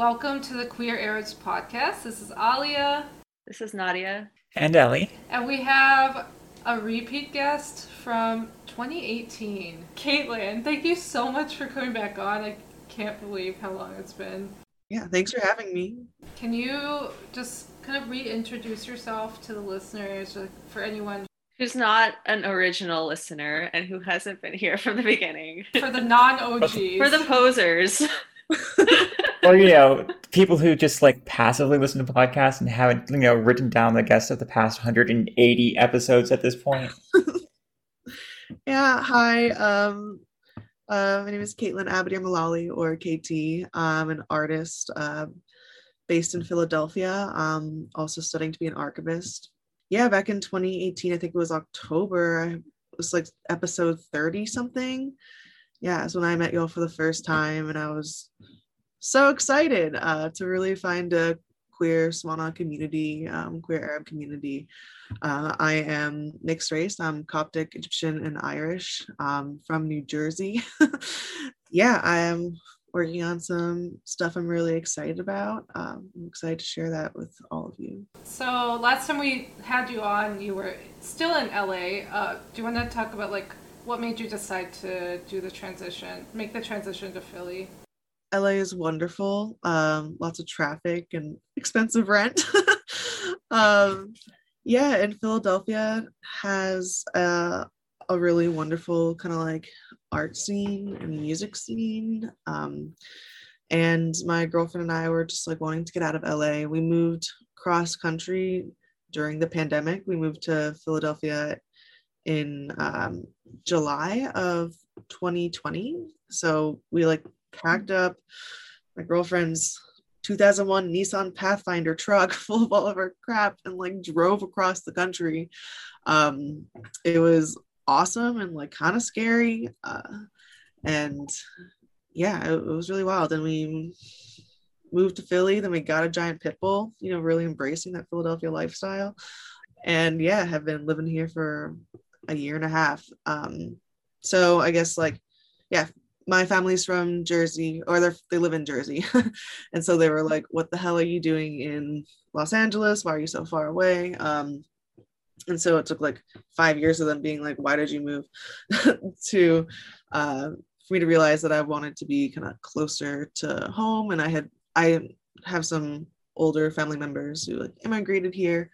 Welcome to the Queer Arabs podcast. This is Alia. This is Nadia. And Ellie. And we have a repeat guest from 2018, Caitlin. Thank you so much for coming back on. I can't believe how long it's been. Yeah, thanks for having me. Can you just kind of reintroduce yourself to the listeners, for anyone who's not an original listener and who hasn't been here from the beginning? For the non OGs. for the posers. or you know people who just like passively listen to podcasts and haven't you know written down the guests of the past 180 episodes at this point yeah hi um uh, my name is Caitlin Abadir Mullally or KT. I'm an artist uh, based in Philadelphia. Um, also studying to be an archivist. Yeah, back in 2018, I think it was October. It was like episode 30 something. Yeah, it's when I met y'all for the first time, and I was so excited uh, to really find a queer Swana community, um, queer Arab community. Uh, I am mixed race. I'm Coptic, Egyptian, and Irish um, from New Jersey. yeah, I am working on some stuff I'm really excited about. Um, I'm excited to share that with all of you. So last time we had you on, you were still in LA. Uh, do you want to talk about like what made you decide to do the transition, make the transition to Philly? LA is wonderful. Um, lots of traffic and expensive rent. um, yeah, and Philadelphia has a, a really wonderful kind of like art scene and music scene. Um, and my girlfriend and I were just like wanting to get out of LA. We moved cross country during the pandemic. We moved to Philadelphia in um, July of 2020. So we like packed up my girlfriend's 2001 Nissan Pathfinder truck full of all of our crap and like drove across the country. Um, it was awesome and like kind of scary. Uh, and yeah, it, it, was really wild. And we moved to Philly, then we got a giant pit bull, you know, really embracing that Philadelphia lifestyle. And yeah, have been living here for a year and a half. Um, so I guess like, yeah, my family's from Jersey, or they they live in Jersey, and so they were like, "What the hell are you doing in Los Angeles? Why are you so far away?" Um, and so it took like five years of them being like, "Why did you move?" to uh, for me to realize that I wanted to be kind of closer to home, and I had I have some older family members who like immigrated here,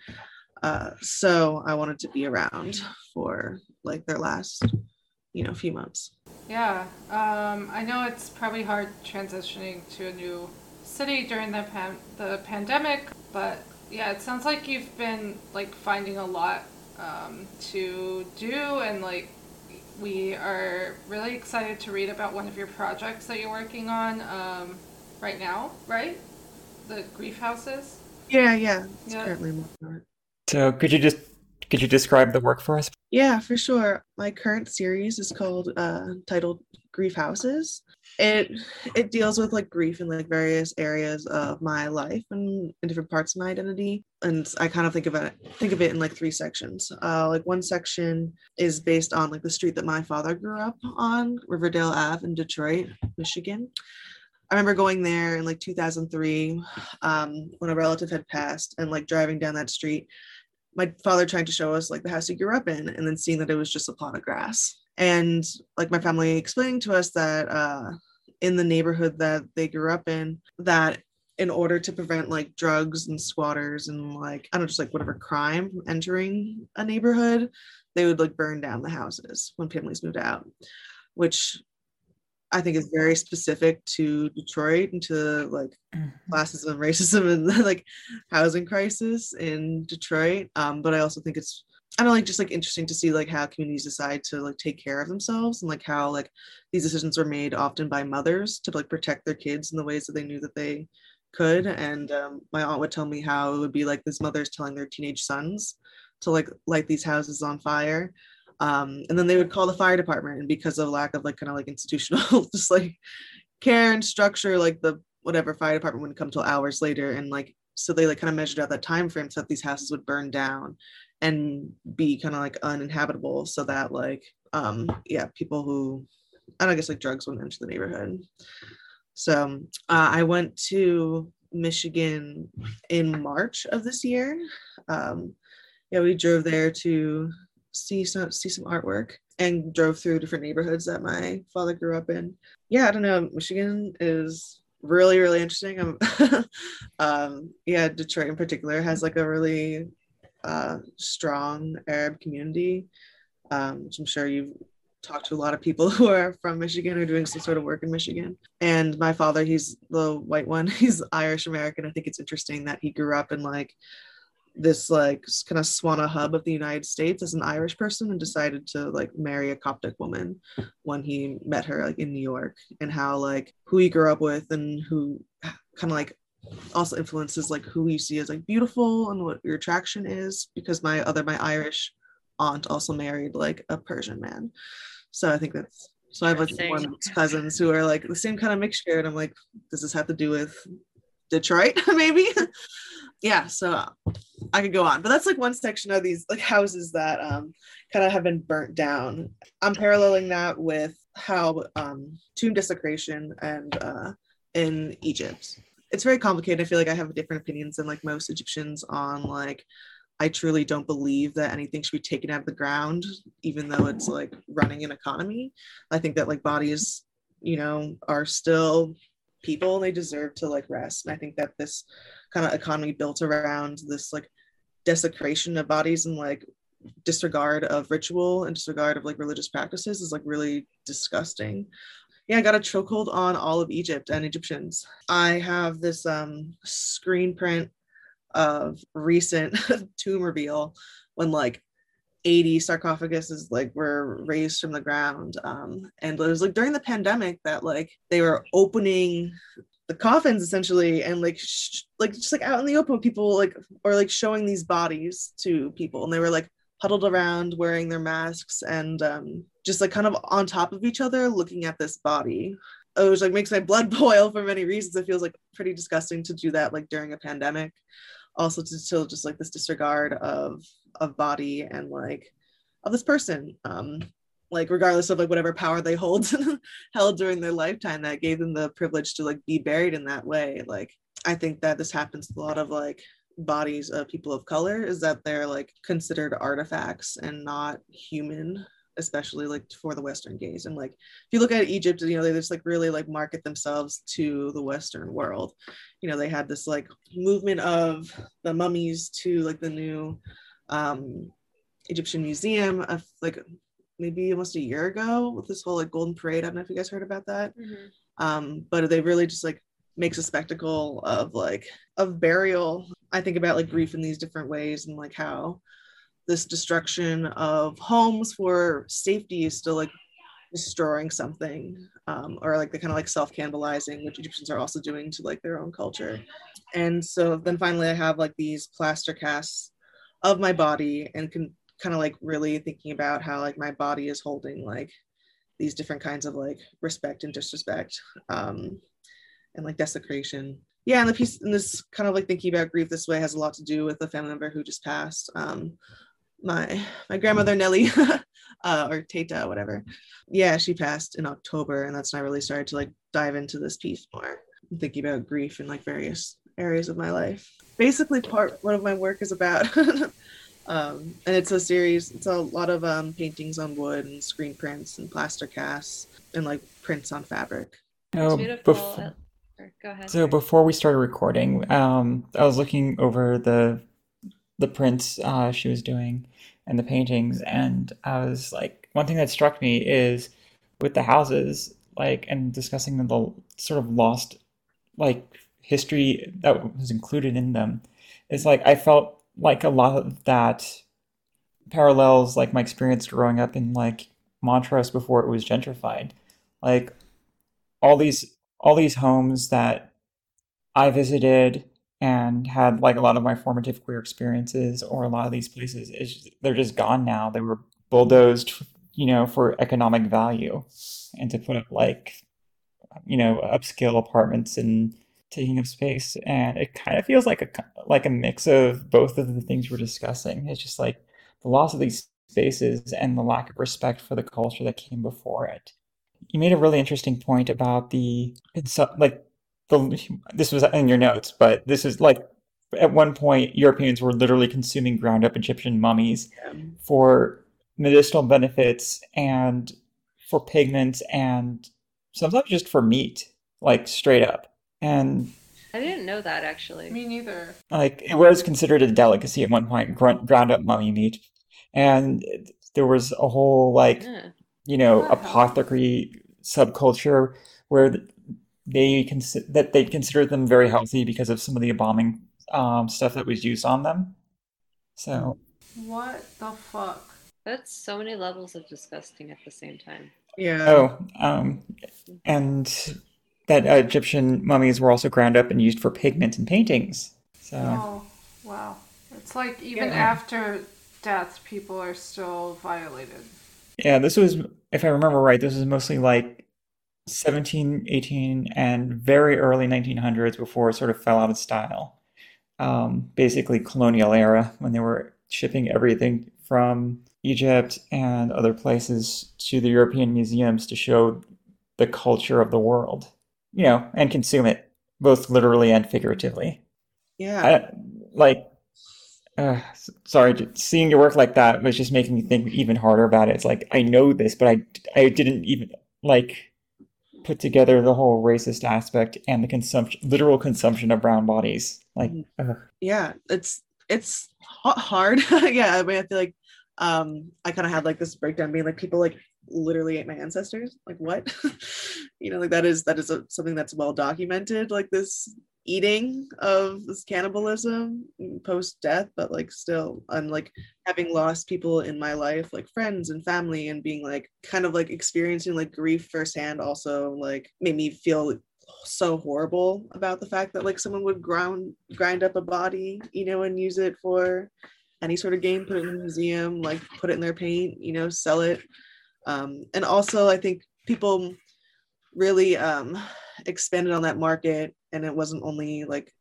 uh, so I wanted to be around for like their last you know few months. Yeah, um, I know it's probably hard transitioning to a new city during the pan- the pandemic, but yeah, it sounds like you've been like finding a lot um, to do, and like we are really excited to read about one of your projects that you're working on um, right now, right? The grief houses. Yeah, yeah, it's yeah. currently So, could you just could you describe the work for us? Yeah, for sure. My current series is called uh titled Grief Houses. It it deals with like grief in like various areas of my life and in different parts of my identity. And I kind of think of it think of it in like three sections. Uh like one section is based on like the street that my father grew up on, Riverdale Ave in Detroit, Michigan. I remember going there in like 2003 um, when a relative had passed and like driving down that street my father trying to show us like the house he grew up in and then seeing that it was just a plot of grass. And like my family explaining to us that uh in the neighborhood that they grew up in that in order to prevent like drugs and squatters and like i don't know just like whatever crime entering a neighborhood they would like burn down the houses when families moved out which I think is very specific to Detroit and to like mm-hmm. classism racism and like housing crisis in Detroit. Um, but I also think it's I don't know, like just like interesting to see like how communities decide to like take care of themselves and like how like these decisions were made often by mothers to like protect their kids in the ways that they knew that they could. And um, my aunt would tell me how it would be like these mothers telling their teenage sons to like light these houses on fire um, and then they would call the fire department and because of lack of like kind of like institutional just like care and structure like the whatever fire department wouldn't come till hours later and like so they like kind of measured out that time frame so that these houses would burn down and be kind of like uninhabitable so that like um yeah people who i don't guess like drugs wouldn't enter the neighborhood So uh, I went to Michigan in March of this year. Um, yeah, we drove there to see some see some artwork and drove through different neighborhoods that my father grew up in. Yeah, I don't know. Michigan is really really interesting. Um, yeah, Detroit in particular has like a really uh, strong Arab community, um, which I'm sure you've talked to a lot of people who are from Michigan or doing some sort of work in Michigan. And my father, he's the white one. He's Irish American. I think it's interesting that he grew up in like this like kind of Swana hub of the United States as an Irish person and decided to like marry a Coptic woman when he met her like in New York and how like who he grew up with and who kind of like also influences like who you see as like beautiful and what your attraction is because my other my Irish aunt also married like a Persian man. So I think that's so I have like one cousins who are like the same kind of mixture, and I'm like, does this have to do with Detroit? Maybe. yeah. So I could go on, but that's like one section of these like houses that um kind of have been burnt down. I'm paralleling that with how um tomb desecration and uh in Egypt. It's very complicated. I feel like I have different opinions than like most Egyptians on like I truly don't believe that anything should be taken out of the ground, even though it's like running an economy. I think that like bodies, you know, are still people and they deserve to like rest. And I think that this kind of economy built around this like desecration of bodies and like disregard of ritual and disregard of like religious practices is like really disgusting. Yeah, I got a chokehold on all of Egypt and Egyptians. I have this um screen print of recent tomb reveal when like 80 sarcophaguses like were raised from the ground um, and it was like during the pandemic that like they were opening the coffins essentially and like sh- like just like out in the open people like or like showing these bodies to people and they were like huddled around wearing their masks and um, just like kind of on top of each other looking at this body. It was like makes my blood boil for many reasons. It feels like pretty disgusting to do that like during a pandemic also to still just like this disregard of of body and like of this person um like regardless of like whatever power they hold held during their lifetime that gave them the privilege to like be buried in that way like i think that this happens a lot of like bodies of people of color is that they're like considered artifacts and not human especially like for the western gaze. And like if you look at egypt you know they just like really like market themselves to the western world. You know they had this like movement of the mummies to like the new um egyptian museum of like maybe almost a year ago with this whole like golden parade. I don't know if you guys heard about that. Mm-hmm. um but they really just like makes a spectacle of like of burial i think about like grief in these different ways and like how this destruction of homes for safety is still like destroying something um, or like the kind of like self-cannibalizing which egyptians are also doing to like their own culture. And so then finally i have like these plaster casts of my body and can kind of like really thinking about how like my body is holding like these different kinds of like respect and disrespect um, and like desecration. Yeah and the piece and this kind of like thinking about grief this way has a lot to do with a family member who just passed um, my my grandmother Nellie uh, or Tata, whatever. Yeah, she passed in October, and that's when I really started to like dive into this piece more. I'm thinking about grief in like various areas of my life. Basically, part one of my work is about, um, and it's a series. It's a lot of um, paintings on wood and screen prints and plaster casts and like prints on fabric. Oh, beautiful. Bef- Go ahead. So before we started recording, um, I was looking over the the prints uh, she was doing and the paintings, and I was like, one thing that struck me is with the houses, like, and discussing the sort of lost, like, history that was included in them, is like I felt like a lot of that parallels like my experience growing up in like Montrose before it was gentrified. Like all these all these homes that I visited and had like a lot of my formative queer experiences or a lot of these places is they're just gone now. They were bulldozed you know for economic value and to put up like you know upscale apartments and taking up space. And it kind of feels like a like a mix of both of the things we're discussing. It's just like the loss of these spaces and the lack of respect for the culture that came before it. You made a really interesting point about the like the this was in your notes, but this is like at one point Europeans were literally consuming ground up Egyptian mummies Yeah. for medicinal benefits and for pigments and sometimes just for meat, like straight up. And I didn't know that actually. Me neither. like it was considered a delicacy at one point, grunt, ground up mummy meat. And there was a whole like Yeah. you know What apothecary subculture where th- they consider that they considered them very healthy because of some of the embalming um, stuff that was used on them. So What the fuck? That's so many levels of disgusting at the same time. Yeah. oh, um, and that uh, Egyptian mummies were also ground up and used for pigment and paintings. So Oh, wow. It's like even Yeah. after death, people are still violated. yeah, this was, if I remember right, this was mostly like 17, 18, and very early 1900s before it sort of fell out of style. Um, basically, colonial era when they were shipping everything from Egypt and other places to the European museums to show the culture of the world, you know, and consume it both literally and figuratively. Yeah. I, like, uh, sorry, seeing your work like that was just making me think even harder about it. It's like I know this, but I I didn't even like put together the whole racist aspect and the consumption, literal consumption of brown bodies. Like, ugh. yeah it's it's hard yeah i mean i feel like um i kind of had like this breakdown being like people like literally ate my ancestors like what you know like that is that is a, something that's well documented like this eating of this cannibalism post death but like still i'm like having lost people in my life like friends and family and being like kind of like experiencing like grief firsthand also like made me feel so horrible about the fact that like someone would ground grind up a body, you know, and use it for any sort of game, put it in a museum, like put it in their paint, you know, sell it. Um, and also I think people really um expanded on that market and it wasn't only like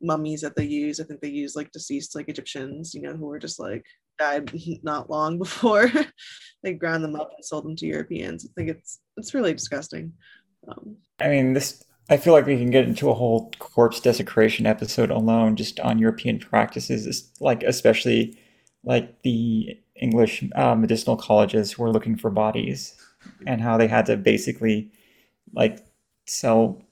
mummies that they use. I think they use like deceased like Egyptians, you know, who were just like died not long before they ground them up and sold them to Europeans. I think it's it's really disgusting. Um, I mean, this. I feel like we can get into a whole corpse desecration episode alone just on European practices, like especially like the English uh, medicinal colleges who were looking for bodies and how they had to basically like sell.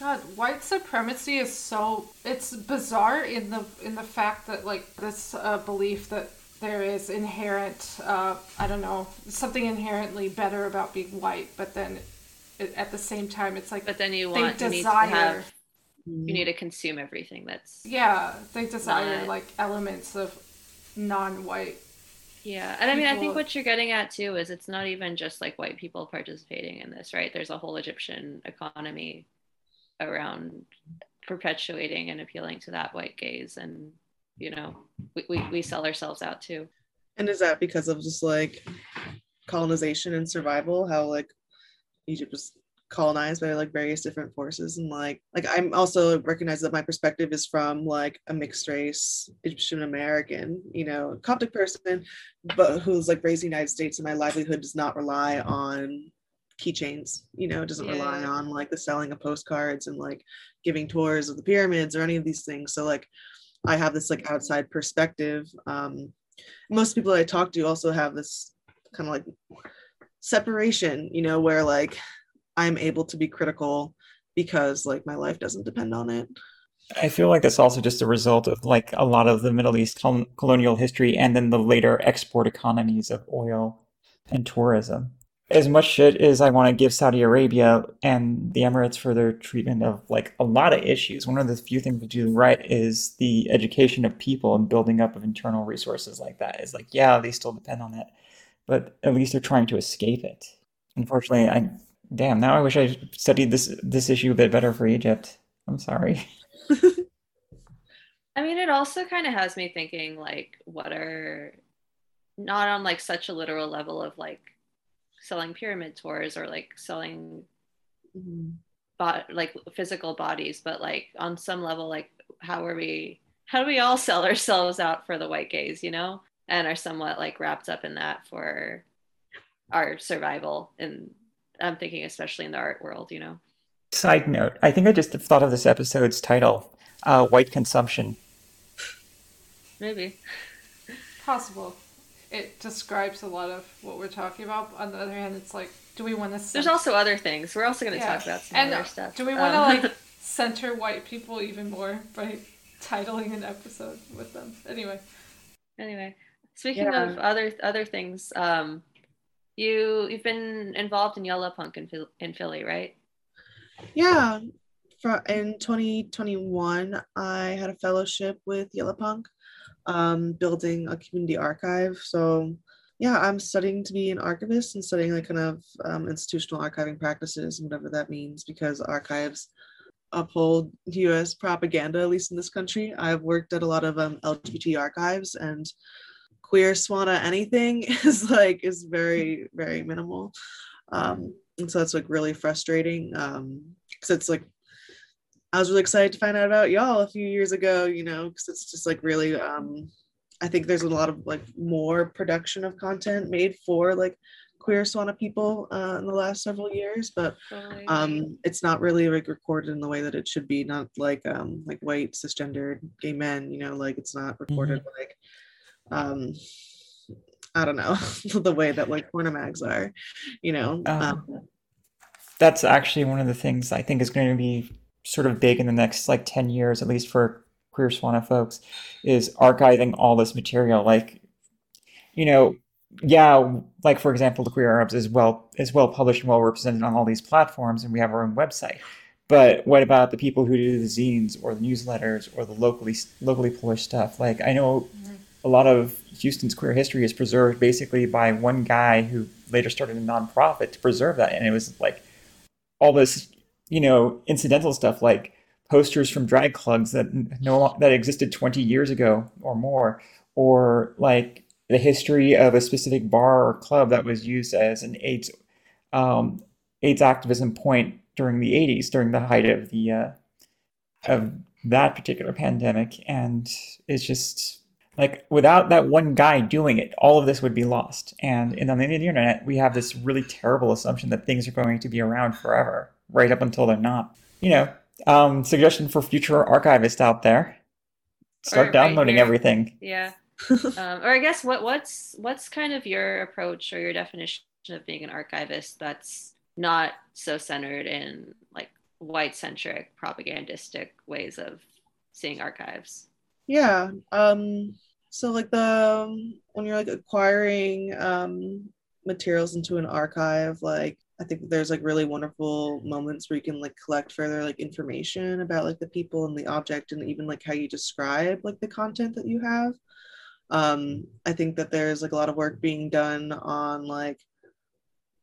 God, white supremacy is so it's bizarre in the in the fact that like this uh, belief that there is inherent uh, I don't know something inherently better about being white, but then it, at the same time it's like But then you They want you need to desire- have you need to consume everything that's yeah they desire Not- like elements of non-white. Yeah, and I mean, I think what you're getting at too is it's not even just like white people participating in this, right? There's a whole Egyptian economy around perpetuating and appealing to that white gaze, and you know, we, we, we sell ourselves out too. And is that because of just like colonization and survival? How like Egypt was colonized by like various different forces and like like I'm also recognize that my perspective is from like a mixed race Egyptian American, you know, Coptic person, but who's like raised in the United States and my livelihood does not rely on keychains, you know, it doesn't rely on like the selling of postcards and like giving tours of the pyramids or any of these things. So like I have this like outside perspective. Um most people that I talk to also have this kind of like separation, you know, where like I'm able to be critical because like my life doesn't depend on it. I feel like that's also just a result of like a lot of the Middle East col colonial history and then the later export economies of oil and tourism. As much shit as I want to give Saudi Arabia and the Emirates for their treatment of like a lot of issues, one of the few things we do right is the education of people and building up of internal resources like that. Is like, yeah, they still depend on it, but at least they're trying to escape it. Unfortunately, I damn now I wish I studied this this issue a bit better for Egypt. I'm sorry. I mean, it also kind of has me thinking like, what are not on like such a literal level of like selling pyramid tours or like selling mm-hmm. bot like physical bodies, but like on some level, like how are we? How do we all sell ourselves out for the white gaze, you know, and are somewhat like wrapped up in that for our survival and i'm thinking especially in the art world you know Side note, I think I just thought of this episode's title, uh, White Consumption. maybe Possible. It describes a lot of what we're talking about. On the other hand, it's like, do we want to? there's also other things we're also going to Yeah. talk about some and other stuff Do we want to Um, like center white people even more by titling an episode with them? Anyway, anyway speaking Yeah. of other other things um you you've been involved in yallah punk in, in philly right Yeah. For, in 2021, I had a fellowship with Yallah Punk, um, building a community archive. So, yeah, I'm studying to be an archivist and studying like kind of um, institutional archiving practices and whatever that means because archives uphold US propaganda, at least in this country. I've worked at a lot of um, LGBT archives and queer swana anything is like is very very minimal. Um and so that's like really frustrating um because it's like i was really excited to find out about y'all a few years ago you know because it's just like really um i think there's a lot of like more production of content made for like queer swana people uh, in the last several years but um it's not really like recorded in the way that it should be not like um like white cisgendered gay men you know like it's not recorded like um i don't know the way that like porno mags are you know Um, um, That's actually one of the things I think is going to be sort of big in the next like 10 years, at least for queer Swana folks, is archiving all this material. Like, you know, yeah, like for example, the Queer Arabs is well is well published and well represented on all these platforms, and we have our own website. But what about the people who do the zines or the newsletters or the locally locally published stuff? Like I know a lot of Houston's queer history is preserved basically by one guy who later started a nonprofit to preserve that, and it was like all this, you know, incidental stuff like posters from drag clubs that no that existed 20 years ago or more, or like the history of a specific bar or club that was used as an AIDS um, AIDS activism point during the 80s, during the height of the uh, of that particular pandemic, and it's just like without that one guy doing it, all of this would be lost. And in on the internet, we have this really terrible assumption that things are going to be around forever, right up until they're not. You know, um, suggestion for future archivists out there: start right downloading here. everything. yeah um, or i guess what what's what's kind of your approach or your definition of being an archivist that's not so centered in like white centric propagandistic ways of seeing archives yeah um so like the when you're like acquiring um materials into an archive like i think there's like really wonderful moments where you can like collect further like information about like the people and the object and even like how you describe like the content that you have. Um i think that there's like a lot of work being done on like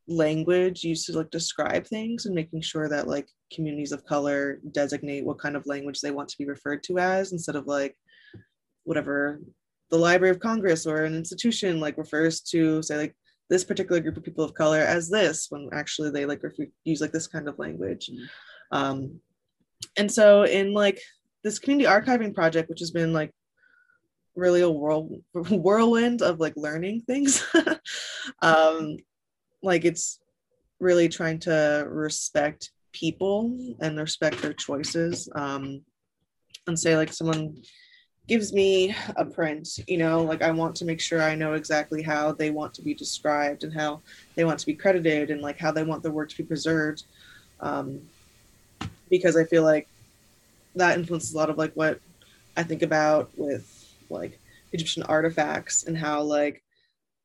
language used to like describe things and making sure that like communities of color designate what kind of language they want to be referred to as instead of like whatever the library of congress or an institution like refers to say like this particular group of people of color as this when actually they like refer- use like this kind of language Mhm. um and so in like this community archiving project which has been like really a whirl- whirlwind of like learning things um like it's really trying to respect people and respect their choices um and say like someone gives me a print you know like i want to make sure i know exactly how they want to be described and how they want to be credited and like how they want their work to be preserved um because i feel like that influences a lot of like what i think about with like egyptian artifacts and how like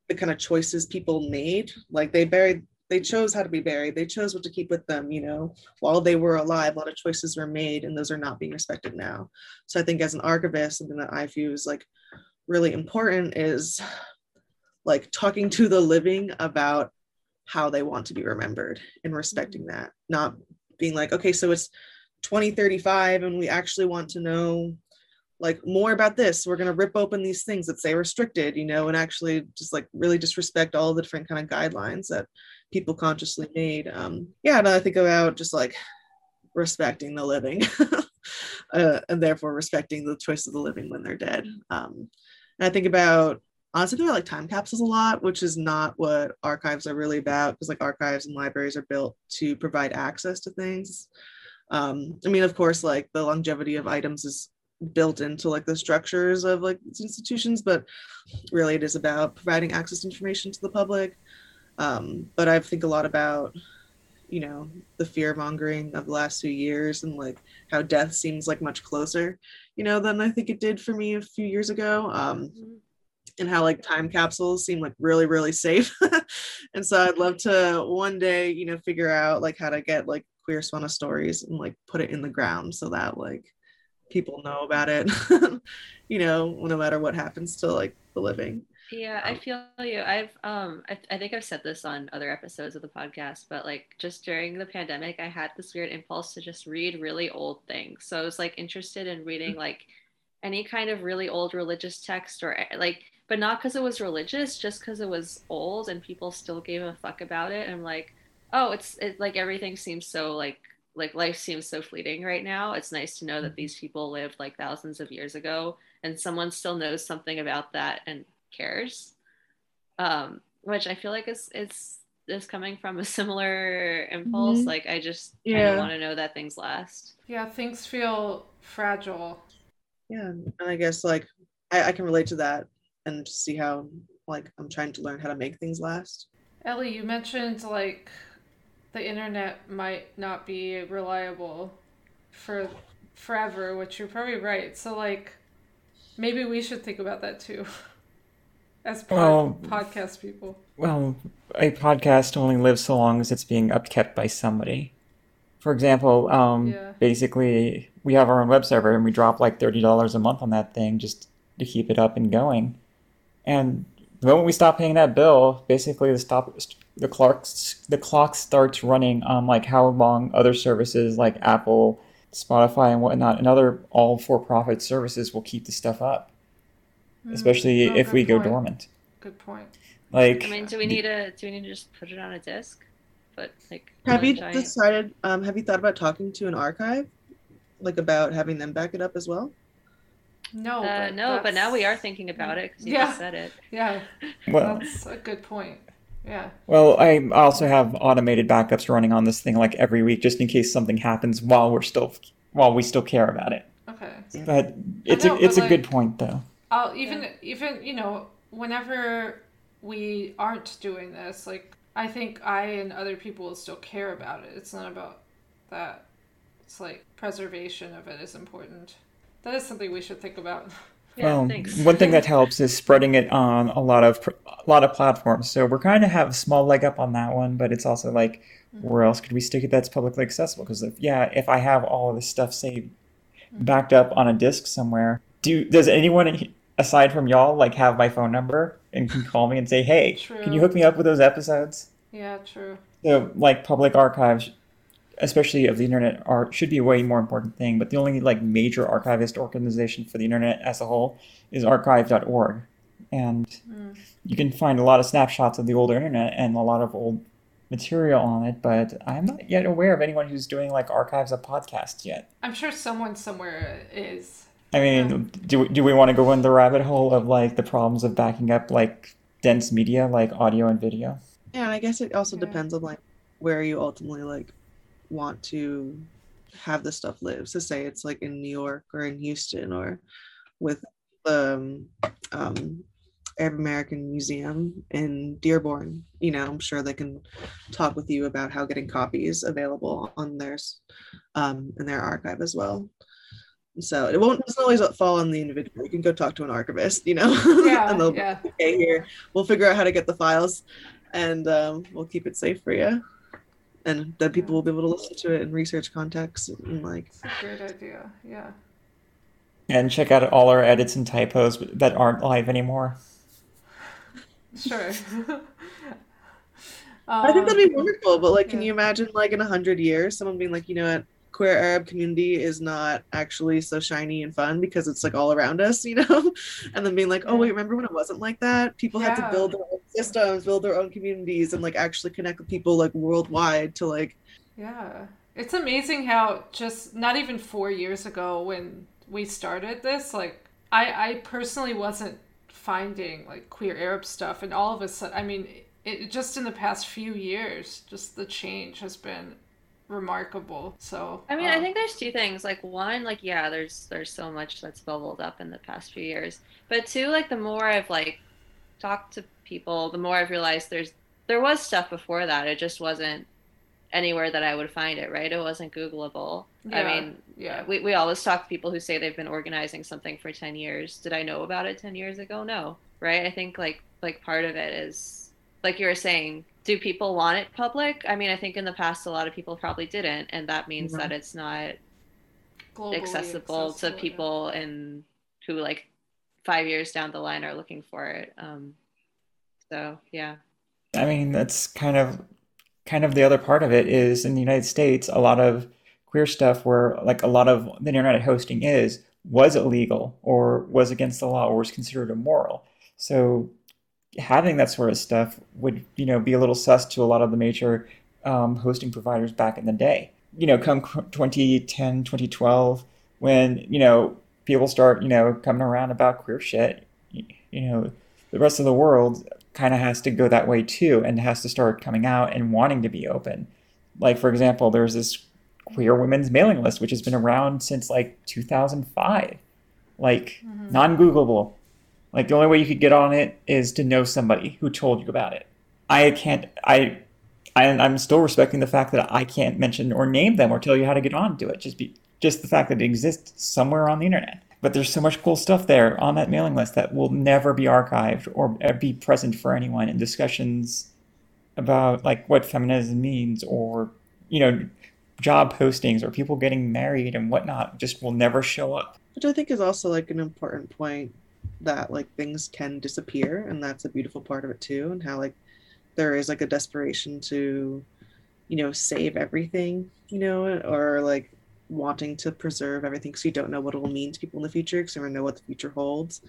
the kind of choices people made. Like they buried they chose how to be buried. They chose what to keep with them you know. While they were alive a lot of choices were made and those are not being respected now. So i think as an archivist something that i view is like really important is like talking to the living about how they want to be remembered and respecting mm-hmm. that. Not being like okay so it's 2035 and we actually want to know like more about this. We're going to rip open these things that say restricted you know and actually just like really disrespect all the different kind of guidelines that people consciously made um yeah and i think about just like respecting the living uh, and therefore respecting the choice of the living when they're dead. Um and i think about honestly there are like time capsules a lot which is not what archives are really about because like archives and libraries are built to provide access to things. Um i mean of course like the longevity of items is built into like the structures of like institutions but really it is about providing access to information to the public um but i think a lot about you know the fear mongering of the last few years and like how death seems like much closer you know than i think it did for me a few years ago um Mm-hmm. and how like time capsules seem like really really safe and so i'd love to one day you know figure out like how to get like queer swana stories and like put it in the ground so that like people know about it you know no matter what happens to like the living Yeah, I feel you. I've um I, I think I've said this on other episodes of the podcast, but like just during the pandemic, I had this weird impulse to just read really old things. So I was like interested in reading like any kind of really old religious text or eh, like but not because it was religious, just because it was old and people still gave a fuck about it. And I'm like, oh, it's it like everything seems so like like life seems so fleeting right now. It's nice to know that these people lived like thousands of years ago and someone still knows something about that and cares. Um, which I feel like is is is coming from a similar impulse. Mhm. Like I just Yeah. I want to know that things last. Yeah, things feel fragile. yeah and i guess like I, I can relate to that and see how like i'm trying to learn how to make things last Ellie, you mentioned like the internet might not be reliable for forever, which you're probably right. So like maybe we should think about that too. As pod- Well- podcast people. Well, a podcast only lives so long as it's being upkept by somebody. For example, um, Yeah. basically, we have our own web server and we drop like $30 a month on that thing just to keep it up and going. And the moment we stop paying that bill, basically the stop the clock the clock starts running on like how long other services like Apple, Spotify, and whatnot, and other all for-profit services will keep the stuff up, Hmm. especially Oh, if good we go dormant. Good point. Like, I mean, do we need to do we need to just put it on a disc? But like have you giant- decided um have you thought about talking to an archive like about having them back it up as well No, uh, but no, but now we are thinking about it because you Yeah. just said it. Yeah, well, that's a good point. Yeah. Well, I also have automated backups running on this thing like every week, just in case something happens while we're still while we still care about it. Okay. But it's know, a it's but, a good point though. I'll even even you know whenever we aren't doing this, like I think I and other people will still care about it. It's not about that. It's like preservation of it is important. That is something we should think about. Yeah, well, thanks. one thing that helps is spreading it on a lot of a lot of platforms. So we're kind of have a small leg up on that one, but it's also like mm-hmm. where else could we stick it that's publicly accessible? Because if yeah, if I have all of this stuff saved mm-hmm. backed up on a disk somewhere, do does anyone aside from y'all like have my phone number and can call me and say, hey, can you hook me up with those episodes? yeah, true. So, like public archives, especially of the internet, are should be a way more important thing. But the only like major archivist organization for the internet as a whole is archive.org, and Mm. you can find a lot of snapshots of the older internet and a lot of old material on it. But I'm not yet aware of anyone who's doing like archives of podcasts yet. I'm sure someone somewhere is. I mean, do we- do we want to go in the rabbit hole of like the problems of backing up like dense media like audio and video? yeah and i guess it also Yeah. depends on like where you ultimately like want to have the stuff live. So say it's like in new york or in houston or with the um, um arab american museum in dearborn you know i'm sure they can talk with you about how getting copies available on theirs um in their archive as well. So it won't doesn't always fall on the individual. You can go talk to an archivist you know? Yeah, and they'll yeah. okay here we'll figure out how to get the files and um, we'll keep it safe for you and then people will be able to listen to it in research context and like It's a great idea. Yeah. And check out all our edits and typos that aren't live anymore. Sure. i think that'd Um, be wonderful but like can you imagine like in a hundred years someone being like you know what queer arab community is not actually so shiny and fun because it's like all around us you know and then being like oh wait remember when it wasn't like that people had to build their own systems build their own communities and like actually connect with people like worldwide to like Yeah. It's amazing how just not even four years ago when we started this, like I, I personally wasn't finding like queer Arab stuff, and all of a sudden, I mean, it just in the past few years, just the change has been remarkable. So I mean, um, I think there's two things. Like one, like yeah, there's there's so much that's bubbled up in the past few years. But two, like the more I've like talked to people, the more I've realized there's there was stuff before that. It just wasn't anywhere that I would find it, right? It wasn't Googleable. Yeah, I mean, yeah. We, we always talk to people who say they've been organizing something for 10 years. Did I know about it 10 years ago? No. Right. I think like, like part of it is like you were saying, do people want it public? I mean, I think in the past, a lot of people probably didn't. And that means mm-hmm. that it's not accessible, accessible, to people yeah. in who like five years down the line are looking for it. Um, so yeah. I mean, that's kind of kind of the other part of it is in the United States, a lot of queer stuff where like a lot of the internet hosting is was illegal or was against the law or was considered immoral. So having that sort of stuff would you know be a little sus to a lot of the major um, hosting providers back in the day. You know, come 2010, 2012, when you know people start you know coming around about queer shit, you know, the rest of the world kind of has to go that way too and has to start coming out and wanting to be open. Like, for example, there's this queer women's mailing list, which has been around since like 2005, like mm-hmm. non Googleable. Like, the only way you could get on it is to know somebody who told you about it. I can't, I, I I'm still respecting the fact that I can't mention or name them or tell you how to get on to it. Just be, just the fact that it exists somewhere on the internet. But there's so much cool stuff there on that mailing list that will never be archived or be present for anyone in discussions about like what feminism means or you know job postings or people getting married and whatnot just will never show up. Which i think is also like an important point that like things can disappear and that's a beautiful part of it too and how like there is like a desperation to you know save everything you know or like wanting to preserve everything because you don't know what it will mean to people in the future because you never know what the future holds.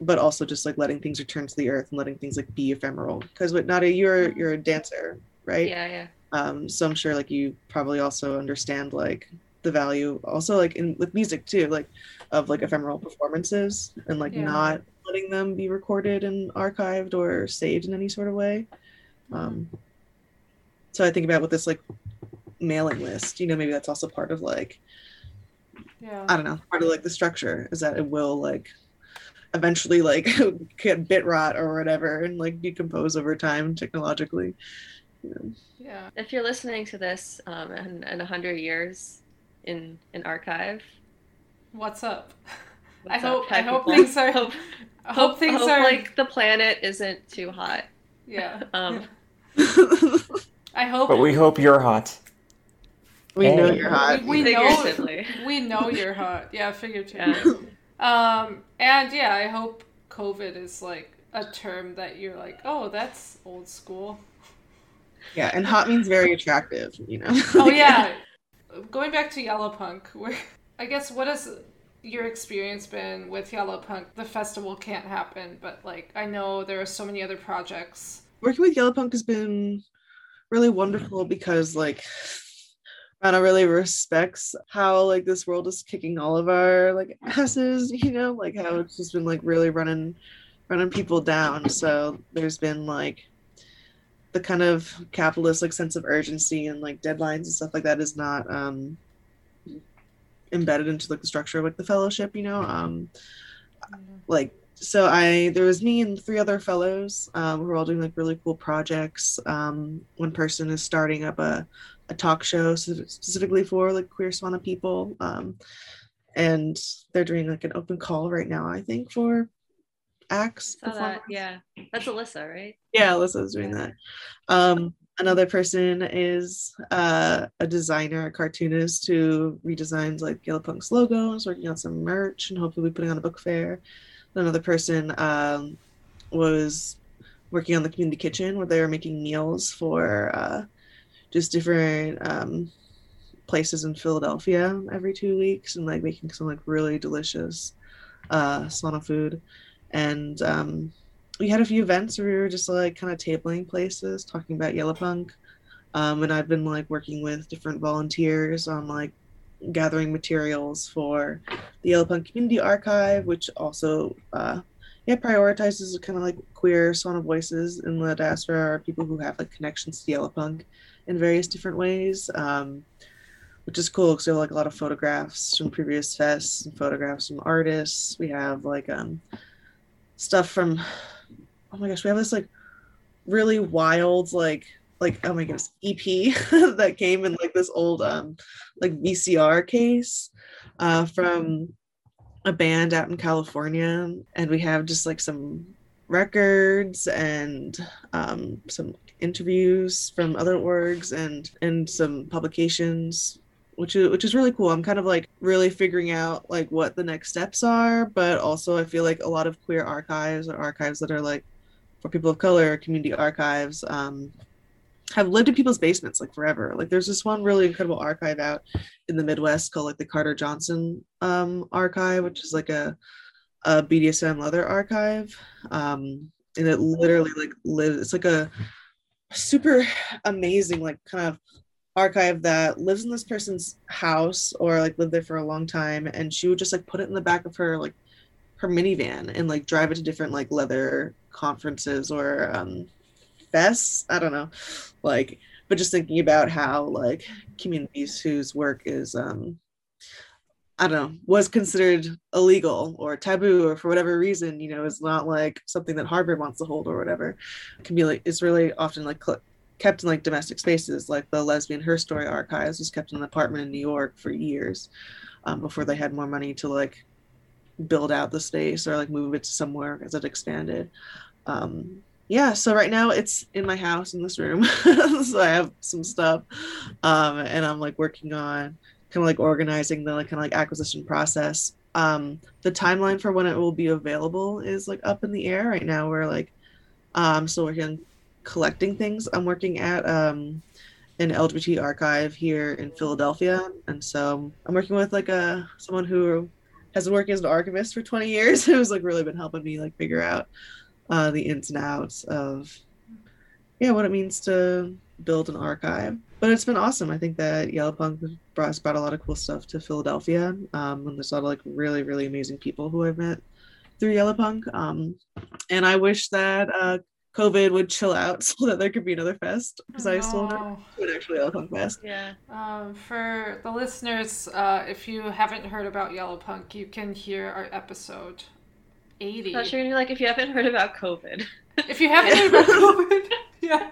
But also just like letting things return to the earth and letting things like be ephemeral. Because what Nadia you're you're a dancer right? Yeah yeah. Um so i'm sure like you probably also understand like the value also like in with music too like of like ephemeral performances and like yeah. not letting them be recorded and archived or saved in any sort of way. Um so i think about with this like mailing list. You know maybe that's also part of like yeah. I don't know part of like the structure is that it will like eventually like get bit rot or whatever and like decompose over time technologically. You know. yeah. If you're listening to this um in, in 100 years in an archive. What's up? What's i hope i hope things are hope, I hope things hope, are like the planet isn't too hot. Yeah. Um I hope. But we hope you're hot. We know you're hot. We, we know. We know you're hot. Yeah, figuratively. Yeah. Um, and yeah, I hope COVID is like a term that you're like, oh, that's old school. Yeah, and hot means very attractive. You know. oh yeah. Going back to Yallah Punk, where I guess what has your experience been with Yallah Punk? The festival can't happen, but like I know there are so many other projects. Working with Yallah Punk has been really wonderful because like Rana really respects how like this world is kicking all of our like asses, you know, like how it's just been like really running running people down. So there's been like the kind of capitalist like sense of urgency and like deadlines and stuff like that is not um embedded into like the structure of like the fellowship, you know. Um like so I there was me and three other fellows um, who are all doing like really cool projects. Um, one person is starting up a a talk show specifically for like queer Swana people. Um, and they're doing like an open call right now, I think, for acts. That, yeah, that's Alyssa, right? Yeah, Alyssa's doing that. Um, another person is uh, a designer, a cartoonist who redesigns like Yallah Punk's logo, is working on some merch, and hopefully putting on a book fair. Another person um, was working on the community kitchen where they were making meals for uh, just different um, places in Philadelphia every two weeks and like making some like really delicious uh, Swana food. And um, we had a few events where we were just like kind of tabling places, talking about Yallah Punk. Um, and I've been like working with different volunteers on like gathering materials for the Yallah Punk Community Archive, which also uh, yeah prioritizes kind of like queer sonic voices in the diaspora or people who have like connections to yallah punk in various different ways um, which is cool because we have like a lot of photographs from previous fests and photographs from artists. We have like um, stuff from oh my gosh we have this like really wild like like oh my goodness ep that came in like this old um like vcr case uh from a band out in california. And we have just like some records and um some interviews from other orgs and and some publications which is which is really cool i'm kind of like really figuring out like what the next steps are but also i feel like a lot of queer archives or archives that are like for people of color community archives um, have lived in people's basements like forever. Like there's this one really incredible archive out in the Midwest called like the Carter Johnson um, archive, which is like a, a BDSM leather archive. Um, and it literally like lives, it's like a super amazing, like kind of archive that lives in this person's house or like lived there for a long time. And she would just like put it in the back of her like her minivan and like drive it to different like leather conferences or um fests. I don't know. Like, but just thinking about how like communities whose work is um I don't know, was considered illegal or taboo or for whatever reason, you know, is not like something that Harvard wants to hold or whatever. can be like, it's really often like cl- kept in like domestic spaces, like the Lesbian Herstory Archives was kept in an apartment in New York for years um, before they had more money to like build out the space or like move it to somewhere as it expanded. Um, yeah, so right now it's in my house in this room. so I have some stuff. Um, and I'm like working on kind of like organizing the like kind of like acquisition process. Um, the timeline for when it will be available is like up in the air right now. We're like um still working on collecting things. I'm working at um an LGBT archive here in Philadelphia. And so I'm working with like a someone who has working as an archivist for 20 years who's like really been helping me like figure out uh, the ins and outs of yeah what it means to build an archive but it's been awesome. I think that yallah punk brought, brought a lot of cool stuff to philadelphia. Um, and there's a lot of like really really amazing people who i've met through yallah punk. Um, and i wish that uh, covid would chill out so that there could be another fest because i, I still know an actual yallah punk fest. Yeah. Um, for the listeners uh, if you haven't heard about yallah punk you can hear our episode 80. I thought you were gonna be like, if you haven't heard about COVID. If you haven't heard about COVID, yeah,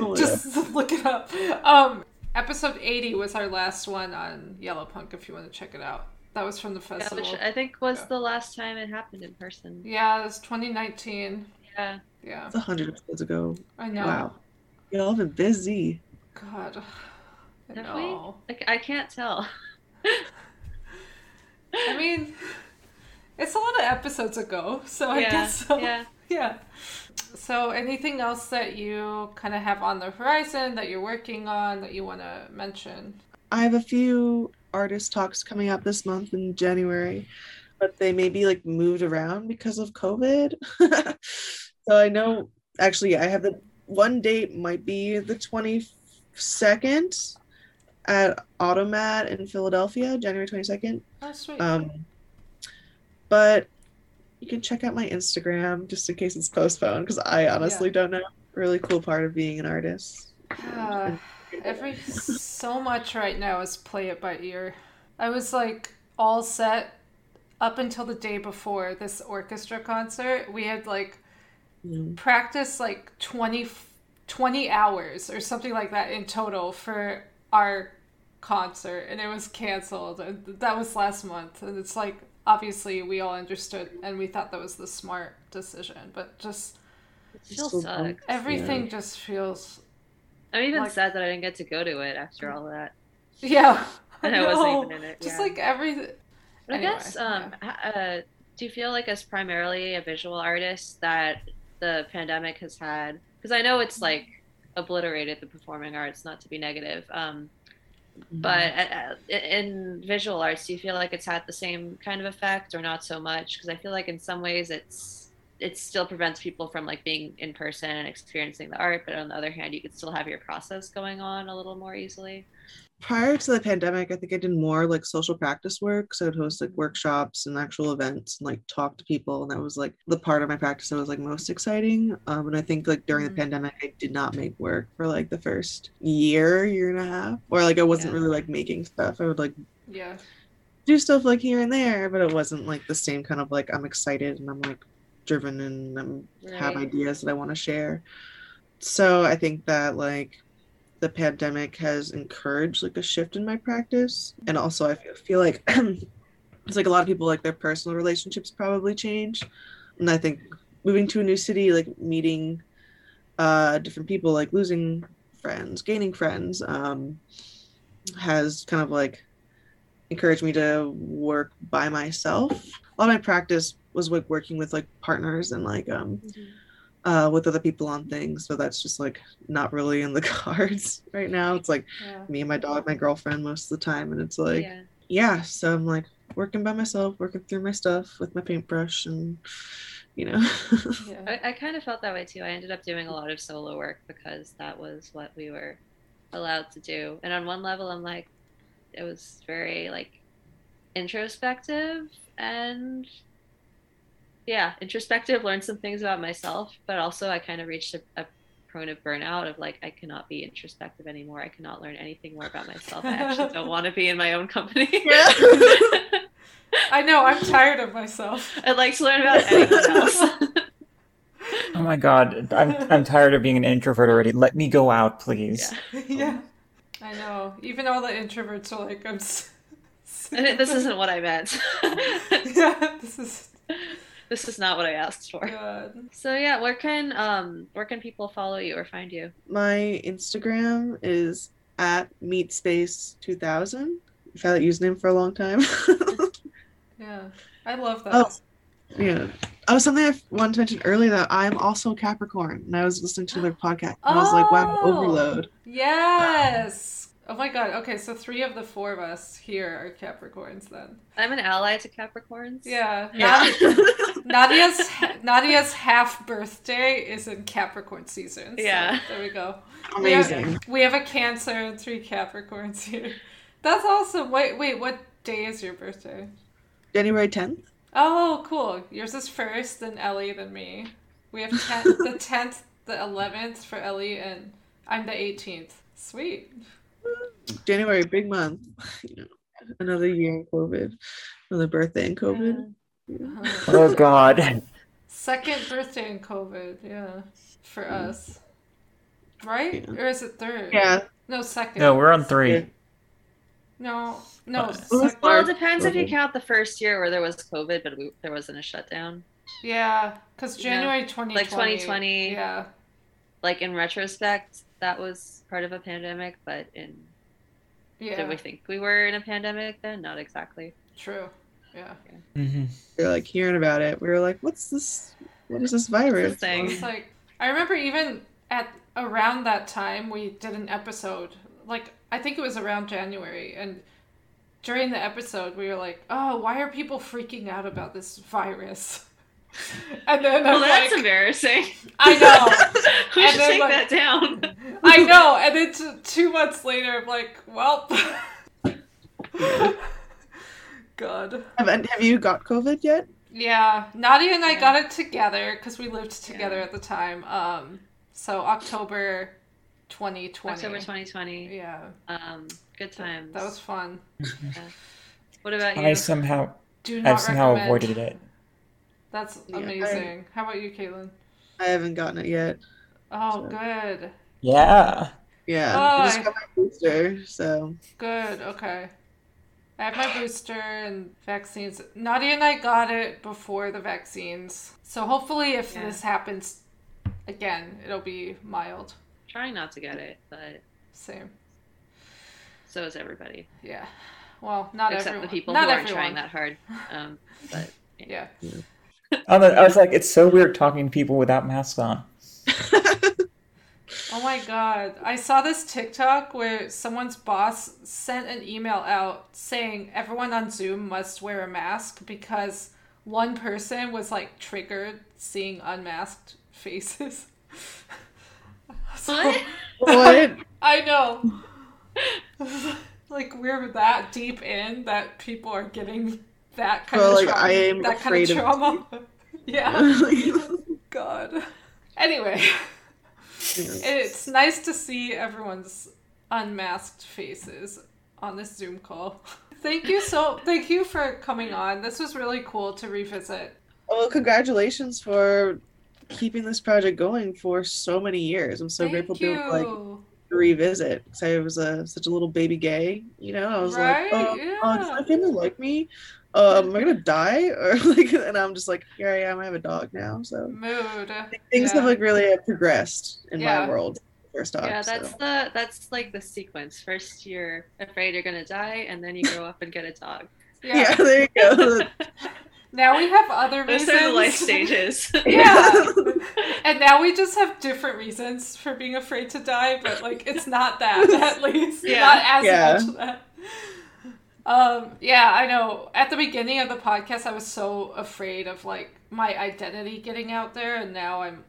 oh, just yeah. look it up. Um, episode 80 was our last one on Yallah Punk. If you want to check it out, that was from the festival. Yeah, I think was yeah. the last time it happened in person. Yeah, it was 2019. Yeah, yeah, it's a hundred episodes ago. I know. Wow, y'all been busy. God, I know. Like I can't tell. I mean. It's a lot of episodes ago, so I guess so. Yeah. Yeah. So, anything else that you kind of have on the horizon that you're working on that you want to mention? I have a few artist talks coming up this month in January, but they may be like moved around because of COVID. so, I know actually, I have the one date might be the 22nd at Automat in Philadelphia, January 22nd. Oh, sweet. Um, but you can check out my Instagram just in case it's postponed because I honestly yeah. don't know. Really cool part of being an artist. Uh, every so much right now is play it by ear. I was like all set up until the day before this orchestra concert. We had like mm. practiced like 20, 20 hours or something like that in total for our concert and it was canceled and that was last month and it's like obviously we all understood and we thought that was the smart decision but just it still sucks everything yeah. just feels i'm even like, sad that i didn't get to go to it after all that yeah and i, I wasn't even in it just yeah. like everything i guess um yeah. uh, do you feel like as primarily a visual artist that the pandemic has had because i know it's like obliterated the performing arts not to be negative um but mm-hmm. uh, uh in visual arts do you feel like it's had the same kind of effect or not so much because i feel like in some ways it's it still prevents people from like being in person and experiencing the art but on the other hand you could still have your process going on a little more easily prior to the pandemic, I think I did more like social practice work. So I'd host like workshops and actual events and like talk to people. And that was like the part of my practice that was like most exciting. Um, and I think like during the Mhm. pandemic, I did not make work for like the first year, year and a half, or like I wasn't Yeah. really like making stuff. I would like Yeah. do stuff like here and there, but it wasn't like the same kind of like I'm excited and I'm like driven and I'm have ideas that I want to share. So I think that like the pandemic has encouraged like a shift in my practice, and also I feel, like it's like a lot of people like their personal relationships probably change, and I think moving to a new city, like meeting uh different people, like losing friends, gaining friends, um, has kind of like encouraged me to work by myself. A lot of my practice was like working with like partners and like um uh with other people on things. So that's just like not really in the cards right now. It's like Yeah. me and my dog, my girlfriend most of the time, and it's like yeah. yeah. So I'm like working by myself, working through my stuff with my paintbrush and you know. Yeah. I, I kind of felt that way too. I ended up doing a lot of solo work because that was what we were allowed to do. And on one level, I'm like, it was very like introspective and yeah, introspective. Learned some things about myself, but also I kind of reached a, a point of burnout of like I cannot be introspective anymore. I cannot learn anything more about myself. I actually don't want to be in my own company. I know. I'm tired of myself. I'd like to learn about anyone else. Oh my god, I'm I'm tired of being an introvert already. Let me go out, please. yeah. yeah. I know. Even all the introverts are like, I'm. s- And it- this isn't what I meant. yeah. This is this is not what I asked for. good. So yeah, where can um where can people follow you or find you? my Instagram is at meatspace2000. I've had that username for a long time. Yeah. I love that. Oh. yeah. Oh, something I wanted to mention earlier that I'm also Capricorn, and I was listening to their podcast. And I was like, wow, Oh. overload. Yes. Oh my god. Okay, so three of the four of us here are Capricorns then. I'm an ally to Capricorns. Yeah. Yeah. Nadia's Nadia's half birthday is in Capricorn season. so Yeah. there we go. Amazing. We have a Cancer and three Capricorns here. That's awesome. Wait, wait. What day is your birthday? January 10th. Oh, cool. Yours is first, then Ellie, then me. We have ten, the tenth, the eleventh for Ellie, and I'm the eighteenth. Sweet. January, big month. You know, another year in COVID, another birthday in COVID. Uh-huh. Oh god. Second birthday in COVID, yeah, for us. Right? Yeah. Or is it third? Yeah. No, second. No, we're on three. No, no. Uh, sec- Well, it depends if you count the first year where there was COVID, but we, there wasn't a shutdown. yeah, because Yeah. January 2020. Like 2020. Yeah. Like in retrospect, that was part of a pandemic, but in Yeah. did we think we were in a pandemic then? Not exactly. True. Yeah. hmm We were like hearing about it. We were like, what's this? What is this virus? This thing. It's like I remember even at around that time we did an episode. Like I think it was around January and during the episode we were like, "Oh, why are people freaking out about this virus?" And then Well, I'm that's like, embarrassing. I know. we And should take like- that down. I know. And then t- 2 months later I'm like, "Well, God. Have, have you got COVID yet? Yeah, Nadia and I Yeah. got it together because we lived together Yeah. at the time. Um, so October 2020. October 2020. Yeah, Um, good times. that was fun. What about you? I somehow Do not I've somehow recommend. avoided it. That's Yeah, I- amazing. How about you, Caitlin? I haven't gotten it yet. Oh, So- good, Yeah. Yeah. Oh, I just got my booster, so good. Okay, I have my booster and vaccines. Nadia and I got it before the vaccines, so hopefully, if Yeah. this happens again, it'll be mild. Trying not to get it, but Same. so is everybody. Yeah. Well, not Except everyone. the people not who aren't trying that hard. Um, but Yeah. I was- I was like, it's so weird talking to people without masks on. Oh my god. I saw this TikTok where someone's boss sent an email out saying everyone on Zoom must wear a mask because one person was like triggered seeing unmasked faces. So- What? what? I know. like we're that deep in that people are getting that kind Well, of like, trauma. I am that kind afraid of of trauma. yeah. God. Anyway, it's nice to see everyone's unmasked faces on this Zoom call. Thank you so thank you for coming on. This was really cool to revisit. well, congratulations for keeping this project going for so many years. I'm so Thank grateful to be able to, like you. revisit because I was a, such a little baby gay. You know, I was Right, like, oh, oh, does yeah. my family like me? Uh, am I gonna die? Or like, and I'm just like, here I am. I have a dog now, so Mood. things Yeah. have like really uh, progressed in Yeah. my world. First off, yeah, that's so. the that's like the sequence. First, you're afraid you're gonna die, and then you grow up and get a dog. Yeah. yeah. There you go. Now we have other Those reasons. are the life stages. yeah. and now we just have different reasons for being afraid to die, but like it's not that at least. Yeah. Not as Yeah. much that. Um, yeah, I know. At the beginning of the podcast I was so afraid of like my identity getting out there and now I'm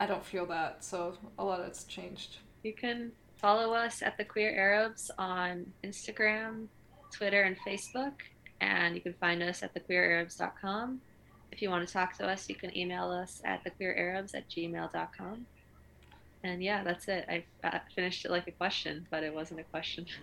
I don't feel that, so a lot has changed. You can follow us at the Queer Arabs on Instagram, Twitter, and Facebook, and you can find us at thequeerarabs.com. If you want to talk to us, you can email us at thequeerarabs at gmail.com. And yeah, that's it. I uh, finished it like a question, but it wasn't a question.